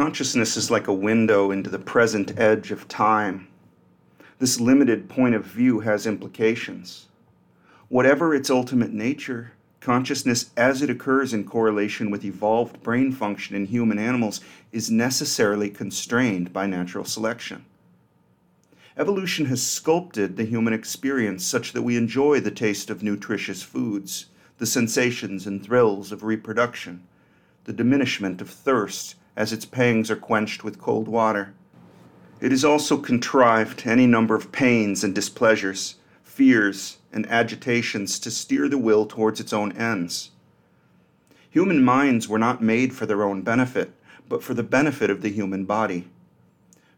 Consciousness is like a window into the present edge of time. This limited point of view has implications. Whatever its ultimate nature, consciousness as it occurs in correlation with evolved brain function in human animals is necessarily constrained by natural selection. Evolution has sculpted the human experience such that we enjoy the taste of nutritious foods, the sensations and thrills of reproduction, the diminishment of thirst as its pangs are quenched with cold water. It is also contrived any number of pains and displeasures, fears and agitations to steer the will towards its own ends. Human minds were not made for their own benefit, but for the benefit of the human body.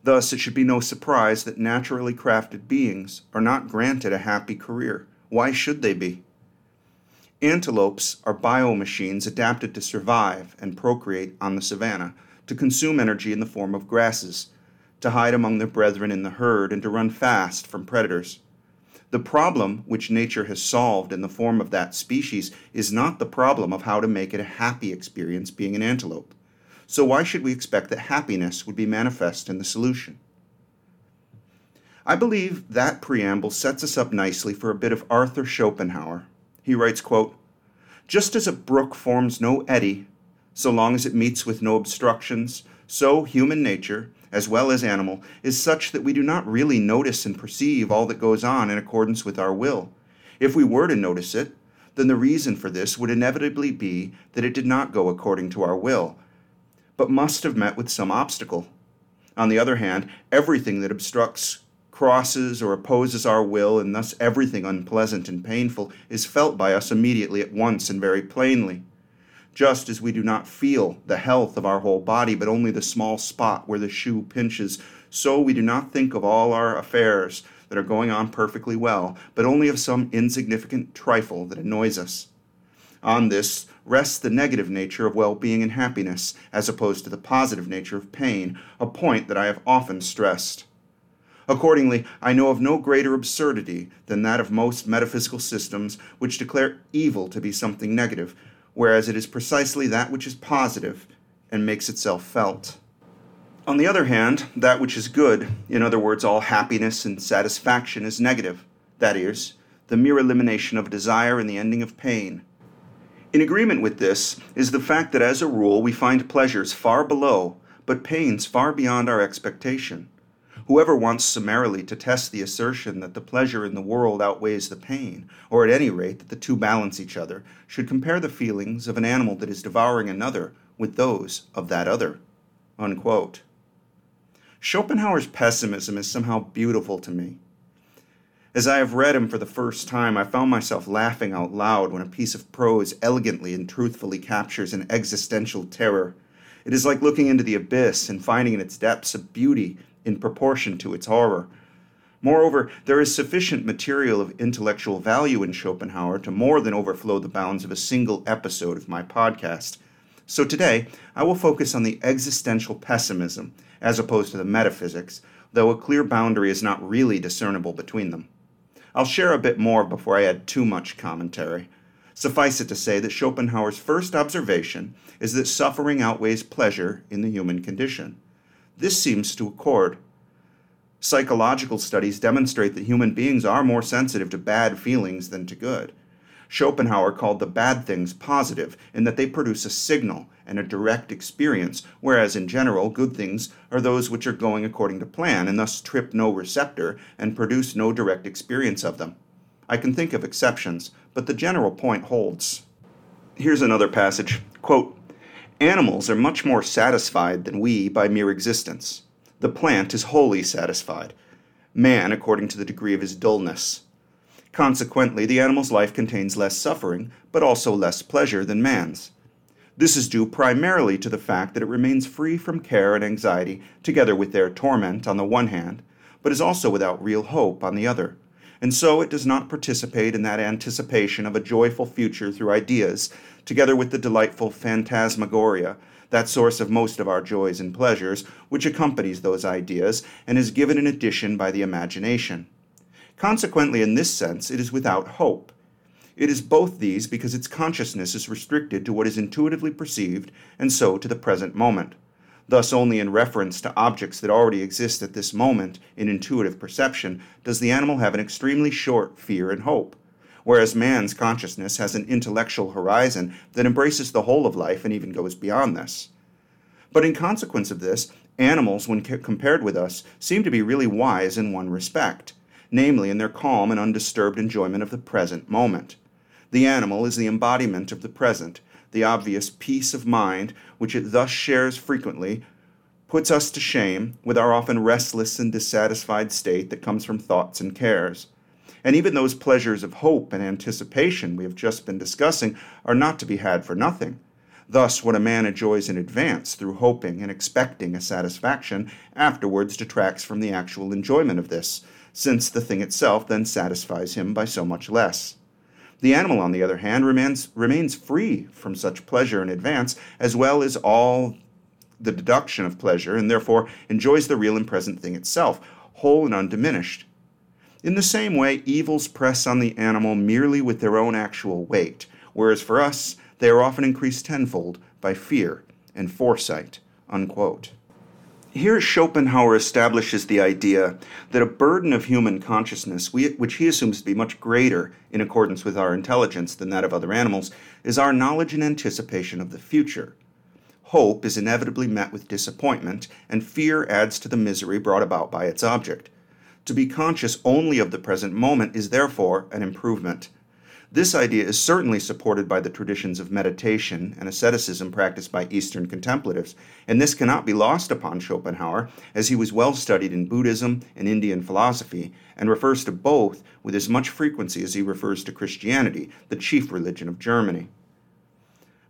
Thus, it should be no surprise that naturally crafted beings are not granted a happy career. Why should they be? Antelopes are biomachines adapted to survive and procreate on the savannah, to consume energy in the form of grasses, to hide among their brethren in the herd, and to run fast from predators. The problem which nature has solved in the form of that species is not the problem of how to make it a happy experience being an antelope. So, why should we expect that happiness would be manifest in the solution? I believe that preamble sets us up nicely for a bit of Arthur Schopenhauer. He writes, quote, Just as a brook forms no eddy so long as it meets with no obstructions, so human nature, as well as animal, is such that we do not really notice and perceive all that goes on in accordance with our will. If we were to notice it, then the reason for this would inevitably be that it did not go according to our will, but must have met with some obstacle. On the other hand, everything that obstructs, crosses, or opposes our will, and thus everything unpleasant and painful, is felt by us immediately at once and very plainly just as we do not feel the health of our whole body, but only the small spot where the shoe pinches, so we do not think of all our affairs that are going on perfectly well, but only of some insignificant trifle that annoys us. On this rests the negative nature of well being and happiness, as opposed to the positive nature of pain, a point that I have often stressed. Accordingly, I know of no greater absurdity than that of most metaphysical systems which declare evil to be something negative, whereas it is precisely that which is positive and makes itself felt. On the other hand, that which is good, in other words, all happiness and satisfaction, is negative, that is, the mere elimination of desire and the ending of pain. In agreement with this is the fact that as a rule we find pleasures far below, but pains far beyond our expectation. Whoever wants summarily to test the assertion that the pleasure in the world outweighs the pain, or at any rate that the two balance each other, should compare the feelings of an animal that is devouring another with those of that other. Unquote. Schopenhauer's pessimism is somehow beautiful to me. As I have read him for the first time, I found myself laughing out loud when a piece of prose elegantly and truthfully captures an existential terror. It is like looking into the abyss and finding in its depths a beauty in proportion to its horror. Moreover, there is sufficient material of intellectual value in Schopenhauer to more than overflow the bounds of a single episode of my podcast. So today, I will focus on the existential pessimism as opposed to the metaphysics, though a clear boundary is not really discernible between them. I'll share a bit more before I add too much commentary. Suffice it to say that Schopenhauer's first observation is that suffering outweighs pleasure in the human condition. This seems to accord. Psychological studies demonstrate that human beings are more sensitive to bad feelings than to good. Schopenhauer called the bad things positive in that they produce a signal and a direct experience, whereas in general, good things are those which are going according to plan and thus trip no receptor and produce no direct experience of them. I can think of exceptions, but the general point holds. Here's another passage. Quote, Animals are much more satisfied than we by mere existence. The plant is wholly satisfied, man according to the degree of his dullness. Consequently, the animal's life contains less suffering, but also less pleasure than man's. This is due primarily to the fact that it remains free from care and anxiety, together with their torment on the one hand, but is also without real hope on the other and so it does not participate in that anticipation of a joyful future through ideas, together with the delightful phantasmagoria, that source of most of our joys and pleasures, which accompanies those ideas and is given in addition by the imagination. Consequently, in this sense, it is without hope. It is both these because its consciousness is restricted to what is intuitively perceived and so to the present moment. Thus, only in reference to objects that already exist at this moment in intuitive perception does the animal have an extremely short fear and hope, whereas man's consciousness has an intellectual horizon that embraces the whole of life and even goes beyond this. But in consequence of this, animals, when compared with us, seem to be really wise in one respect, namely in their calm and undisturbed enjoyment of the present moment. The animal is the embodiment of the present, the obvious peace of mind which it thus shares frequently puts us to shame with our often restless and dissatisfied state that comes from thoughts and cares. And even those pleasures of hope and anticipation we have just been discussing are not to be had for nothing. Thus, what a man enjoys in advance through hoping and expecting a satisfaction afterwards detracts from the actual enjoyment of this, since the thing itself then satisfies him by so much less. The animal, on the other hand, remains, remains free from such pleasure in advance, as well as all the deduction of pleasure, and therefore enjoys the real and present thing itself, whole and undiminished. In the same way, evils press on the animal merely with their own actual weight, whereas for us, they are often increased tenfold by fear and foresight. Unquote. Here, Schopenhauer establishes the idea that a burden of human consciousness, which he assumes to be much greater in accordance with our intelligence than that of other animals, is our knowledge and anticipation of the future. Hope is inevitably met with disappointment, and fear adds to the misery brought about by its object. To be conscious only of the present moment is therefore an improvement. This idea is certainly supported by the traditions of meditation and asceticism practiced by Eastern contemplatives, and this cannot be lost upon Schopenhauer, as he was well studied in Buddhism and Indian philosophy, and refers to both with as much frequency as he refers to Christianity, the chief religion of Germany.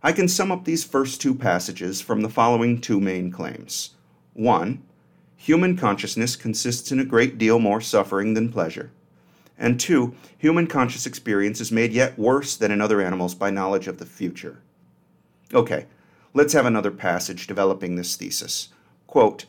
I can sum up these first two passages from the following two main claims. 1. Human consciousness consists in a great deal more suffering than pleasure and two, human conscious experience is made yet worse than in other animals by knowledge of the future. Okay, let's have another passage developing this thesis. Quote,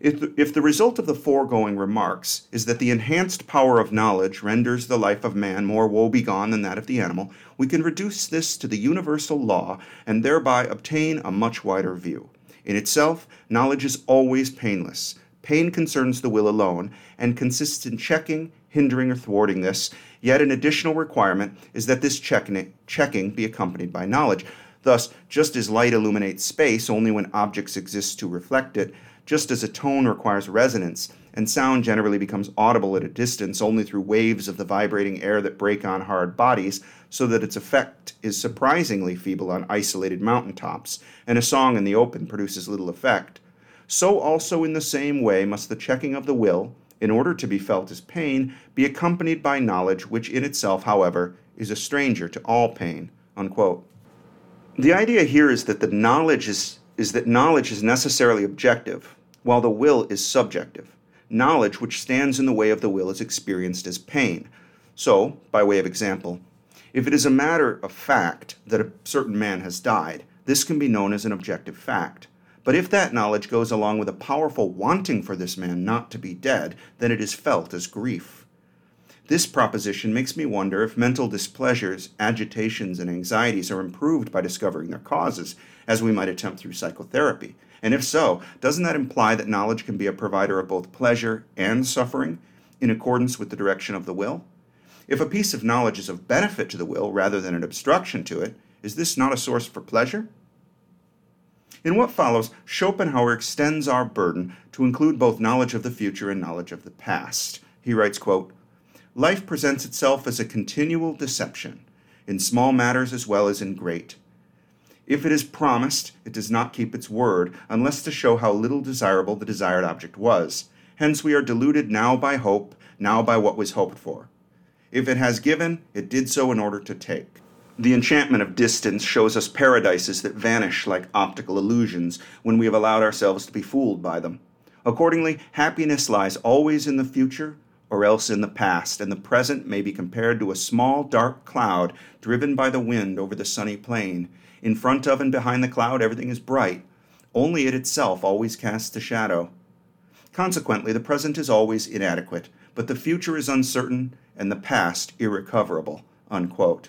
if the, if the result of the foregoing remarks is that the enhanced power of knowledge renders the life of man more woebegone than that of the animal, we can reduce this to the universal law and thereby obtain a much wider view. In itself, knowledge is always painless. Pain concerns the will alone and consists in checking hindering or thwarting this. Yet an additional requirement is that this checking be accompanied by knowledge. Thus, just as light illuminates space only when objects exist to reflect it, just as a tone requires resonance, and sound generally becomes audible at a distance only through waves of the vibrating air that break on hard bodies, so that its effect is surprisingly feeble on isolated mountain tops, and a song in the open produces little effect. So also in the same way must the checking of the will, in order to be felt as pain, be accompanied by knowledge, which in itself, however, is a stranger to all pain. Unquote. The idea here is that the knowledge is, is that knowledge is necessarily objective, while the will is subjective. Knowledge which stands in the way of the will is experienced as pain. So, by way of example, if it is a matter of fact that a certain man has died, this can be known as an objective fact. But if that knowledge goes along with a powerful wanting for this man not to be dead, then it is felt as grief. This proposition makes me wonder if mental displeasures, agitations, and anxieties are improved by discovering their causes, as we might attempt through psychotherapy. And if so, doesn't that imply that knowledge can be a provider of both pleasure and suffering in accordance with the direction of the will? If a piece of knowledge is of benefit to the will rather than an obstruction to it, is this not a source for pleasure? In what follows, Schopenhauer extends our burden to include both knowledge of the future and knowledge of the past. He writes, quote, Life presents itself as a continual deception, in small matters as well as in great. If it is promised, it does not keep its word, unless to show how little desirable the desired object was. Hence we are deluded now by hope, now by what was hoped for. If it has given, it did so in order to take. The enchantment of distance shows us paradises that vanish like optical illusions when we have allowed ourselves to be fooled by them. Accordingly, happiness lies always in the future or else in the past, and the present may be compared to a small dark cloud driven by the wind over the sunny plain. In front of and behind the cloud, everything is bright, only it itself always casts a shadow. Consequently, the present is always inadequate, but the future is uncertain and the past irrecoverable. Unquote.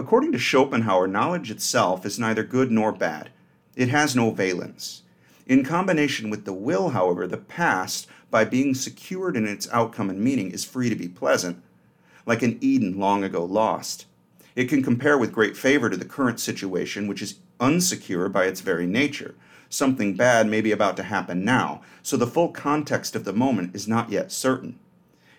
According to Schopenhauer, knowledge itself is neither good nor bad. It has no valence. In combination with the will, however, the past, by being secured in its outcome and meaning, is free to be pleasant, like an Eden long ago lost. It can compare with great favor to the current situation, which is unsecure by its very nature. Something bad may be about to happen now, so the full context of the moment is not yet certain.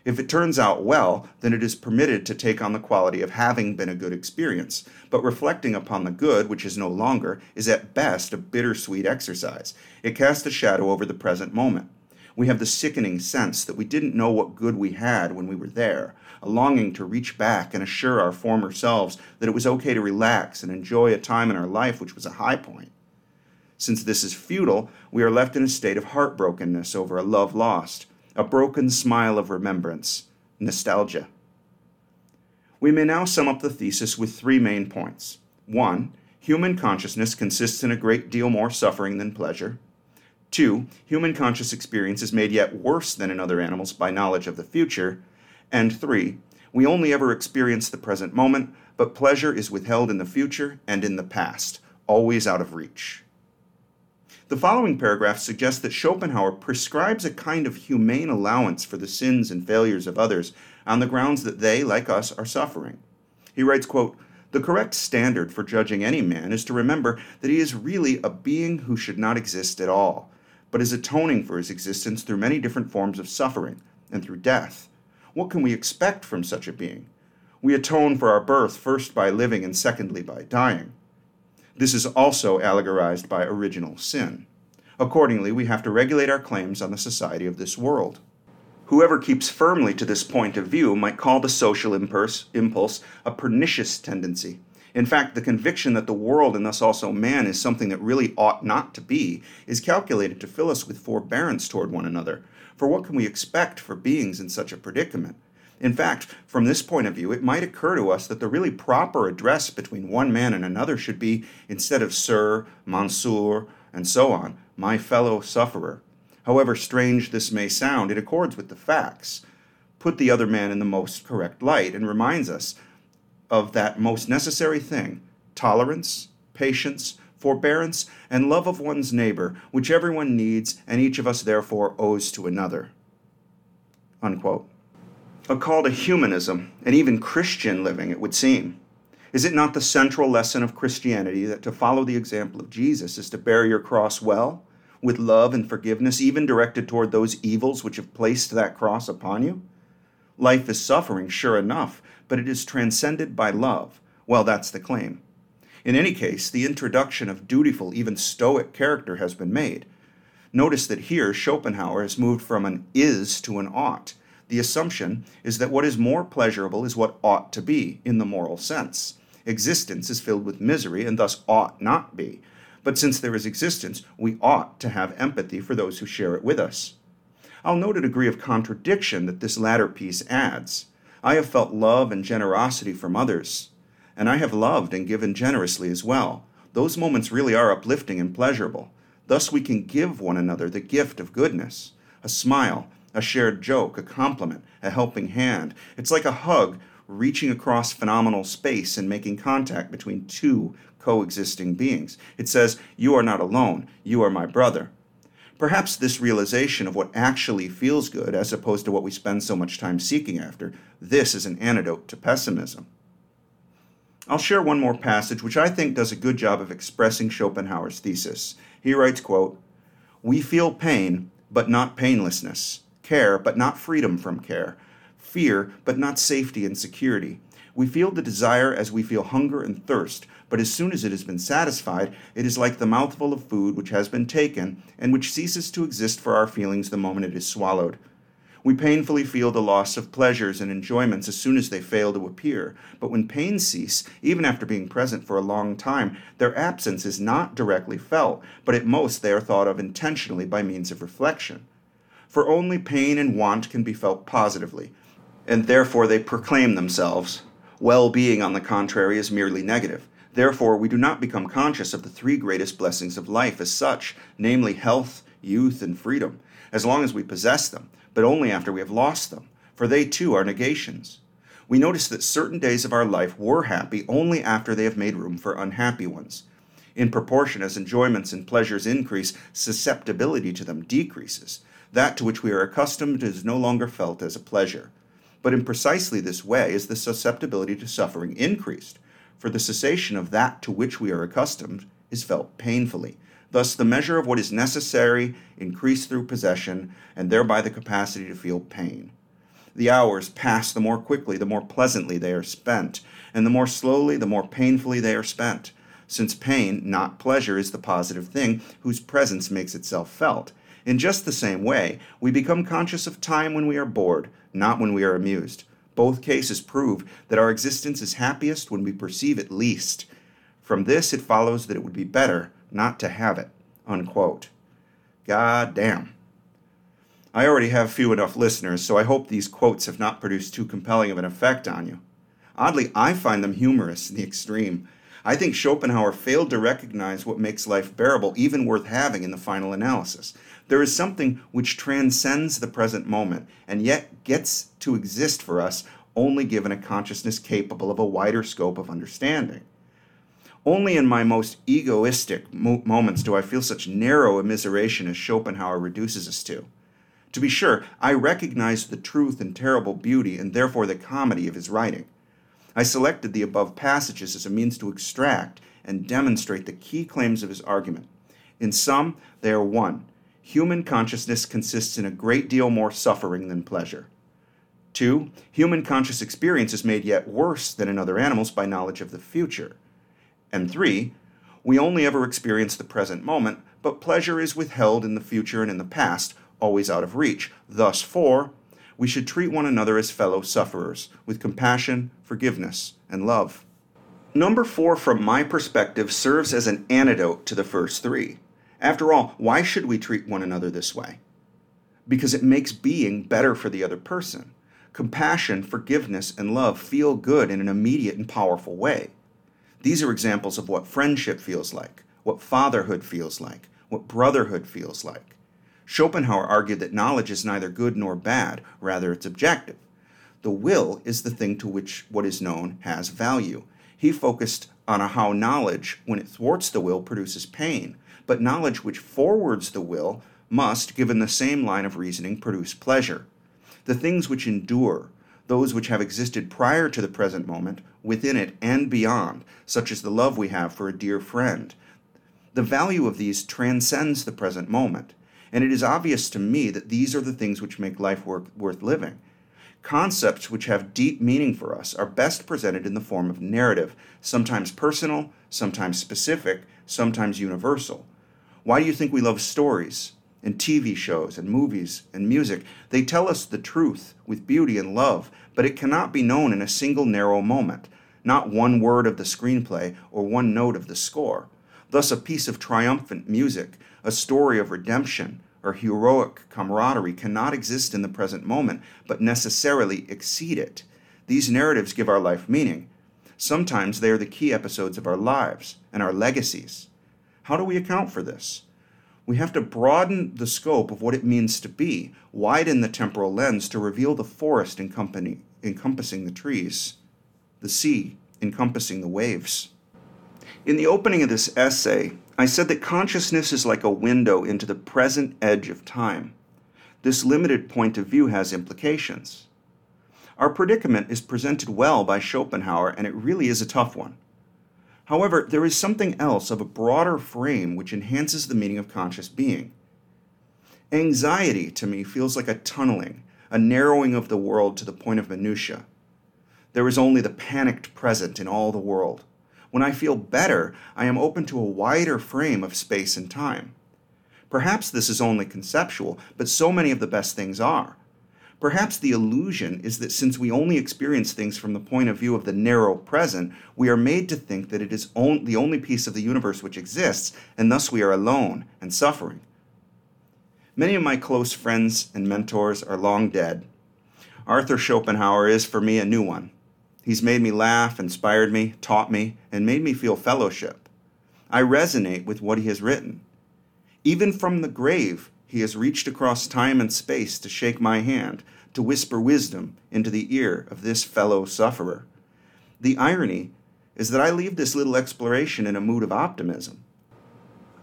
If it turns out well, then it is permitted to take on the quality of having been a good experience. But reflecting upon the good, which is no longer, is at best a bittersweet exercise. It casts a shadow over the present moment. We have the sickening sense that we didn't know what good we had when we were there, a longing to reach back and assure our former selves that it was okay to relax and enjoy a time in our life which was a high point. Since this is futile, we are left in a state of heartbrokenness over a love lost a broken smile of remembrance, nostalgia. We may now sum up the thesis with three main points. One, human consciousness consists in a great deal more suffering than pleasure. Two, human conscious experience is made yet worse than in other animals by knowledge of the future. And three, we only ever experience the present moment, but pleasure is withheld in the future and in the past, always out of reach. The following paragraph suggests that Schopenhauer prescribes a kind of humane allowance for the sins and failures of others on the grounds that they, like us, are suffering. He writes, quote, the correct standard for judging any man is to remember that he is really a being who should not exist at all, but is atoning for his existence through many different forms of suffering and through death. What can we expect from such a being? We atone for our birth first by living and secondly by dying. This is also allegorized by original sin. Accordingly, we have to regulate our claims on the society of this world. Whoever keeps firmly to this point of view might call the social impulse, a pernicious tendency. In fact, the conviction that the world and thus also man is something that really ought not to be is calculated to fill us with forbearance toward one another. For what can we expect for beings in such a predicament? In fact, from this point of view, it might occur to us that the really proper address between one man and another should be, instead of Sir, Monsieur, and so on, my fellow sufferer. However strange this may sound, it accords with the facts. Put the other man in the most correct light and reminds us of that most necessary thing tolerance, patience, forbearance, and love of one's neighbor, which everyone needs and each of us therefore owes to another. Unquote a call to humanism and even Christian living, it would seem. Is it not the central lesson of Christianity that to follow the example of Jesus is to bear your cross well, with love and forgiveness, even directed toward those evils which have placed that cross upon you? Life is suffering, sure enough, but it is transcended by love. Well, that's the claim. In any case, the introduction of dutiful, even stoic character has been made. Notice that here Schopenhauer has moved from an is to an ought the assumption is that what is more pleasurable is what ought to be in the moral sense. Existence is filled with misery and thus ought not be. But since there is existence, we ought to have empathy for those who share it with us. I'll note a degree of contradiction that this latter piece adds. I have felt love and generosity from others, and I have loved and given generously as well. Those moments really are uplifting and pleasurable. Thus, we can give one another the gift of goodness a smile, a shared joke, a compliment, a helping hand. It's like a hug reaching across phenomenal space and making contact between two coexisting beings. It says, You are not alone, you are my brother. Perhaps this realization of what actually feels good, as opposed to what we spend so much time seeking after, this is an antidote to pessimism. I'll share one more passage which I think does a good job of expressing Schopenhauer's thesis. He writes, quote, We feel pain, but not painlessness care, but not freedom from care, fear, but not safety and security. We feel the desire as we feel hunger and thirst, but as soon as it has been satisfied, it is like the mouthful of food which has been taken and which ceases to exist for our feelings the moment it is swallowed. We painfully feel the loss of pleasures and enjoyments as soon as they fail to appear. But when pains cease, even after being present for a long time, their absence is not directly felt, but at most they are thought of intentionally by means of reflection for only pain and want can be felt positively, and therefore they proclaim themselves. Well being, on the contrary, is merely negative. Therefore, we do not become conscious of the three greatest blessings of life as such, namely health, youth, and freedom, as long as we possess them, but only after we have lost them, for they too are negations. We notice that certain days of our life were happy only after they have made room for unhappy ones. In proportion as enjoyments and pleasures increase, susceptibility to them decreases. That to which we are accustomed is no longer felt as a pleasure. But in precisely this way is the susceptibility to suffering increased, for the cessation of that to which we are accustomed is felt painfully. Thus, the measure of what is necessary increased through possession, and thereby the capacity to feel pain. The hours pass the more quickly, the more pleasantly they are spent, and the more slowly, the more painfully they are spent since pain, not pleasure, is the positive thing whose presence makes itself felt. In just the same way, we become conscious of time when we are bored, not when we are amused. Both cases prove that our existence is happiest when we perceive it least. From this, it follows that it would be better not to have it. Unquote. God damn. I already have few enough listeners, so I hope these quotes have not produced too compelling of an effect on you. Oddly, I find them humorous in the extreme. I think Schopenhauer failed to recognize what makes life bearable, even worth having, in the final analysis. There is something which transcends the present moment and yet gets to exist for us only given a consciousness capable of a wider scope of understanding. Only in my most egoistic mo- moments do I feel such narrow immiseration as Schopenhauer reduces us to. To be sure, I recognize the truth and terrible beauty and therefore the comedy of his writing. I selected the above passages as a means to extract and demonstrate the key claims of his argument. In sum, they are one, human consciousness consists in a great deal more suffering than pleasure. Two, human conscious experience is made yet worse than in other animals by knowledge of the future. And three, we only ever experience the present moment, but pleasure is withheld in the future and in the past, always out of reach. Thus, four, we should treat one another as fellow sufferers, with compassion, forgiveness, and love. Number four, from my perspective, serves as an antidote to the first three. After all, why should we treat one another this way? Because it makes being better for the other person. Compassion, forgiveness, and love feel good in an immediate and powerful way. These are examples of what friendship feels like, what fatherhood feels like, what brotherhood feels like. Schopenhauer argued that knowledge is neither good nor bad, rather, it's objective. The will is the thing to which what is known has value. He focused on how knowledge, when it thwarts the will, produces pain, but knowledge which forwards the will must, given the same line of reasoning, produce pleasure. The things which endure, those which have existed prior to the present moment, within it and beyond, such as the love we have for a dear friend, the value of these transcends the present moment. And it is obvious to me that these are the things which make life work, worth living. Concepts which have deep meaning for us are best presented in the form of narrative, sometimes personal, sometimes specific, sometimes universal. Why do you think we love stories and TV shows and movies and music? They tell us the truth with beauty and love, but it cannot be known in a single narrow moment, not one word of the screenplay or one note of the score. Thus, a piece of triumphant music, a story of redemption, or heroic camaraderie cannot exist in the present moment, but necessarily exceed it. These narratives give our life meaning. Sometimes they are the key episodes of our lives and our legacies. How do we account for this? We have to broaden the scope of what it means to be, widen the temporal lens to reveal the forest encompassing the trees, the sea encompassing the waves. In the opening of this essay, I said that consciousness is like a window into the present edge of time. This limited point of view has implications. Our predicament is presented well by Schopenhauer, and it really is a tough one. However, there is something else of a broader frame which enhances the meaning of conscious being. Anxiety, to me, feels like a tunneling, a narrowing of the world to the point of minutiae. There is only the panicked present in all the world. When I feel better, I am open to a wider frame of space and time. Perhaps this is only conceptual, but so many of the best things are. Perhaps the illusion is that since we only experience things from the point of view of the narrow present, we are made to think that it is on, the only piece of the universe which exists, and thus we are alone and suffering. Many of my close friends and mentors are long dead. Arthur Schopenhauer is, for me, a new one. He's made me laugh, inspired me, taught me, and made me feel fellowship. I resonate with what he has written. Even from the grave, he has reached across time and space to shake my hand, to whisper wisdom into the ear of this fellow sufferer. The irony is that I leave this little exploration in a mood of optimism.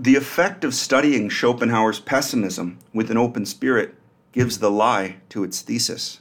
The effect of studying Schopenhauer's pessimism with an open spirit gives the lie to its thesis.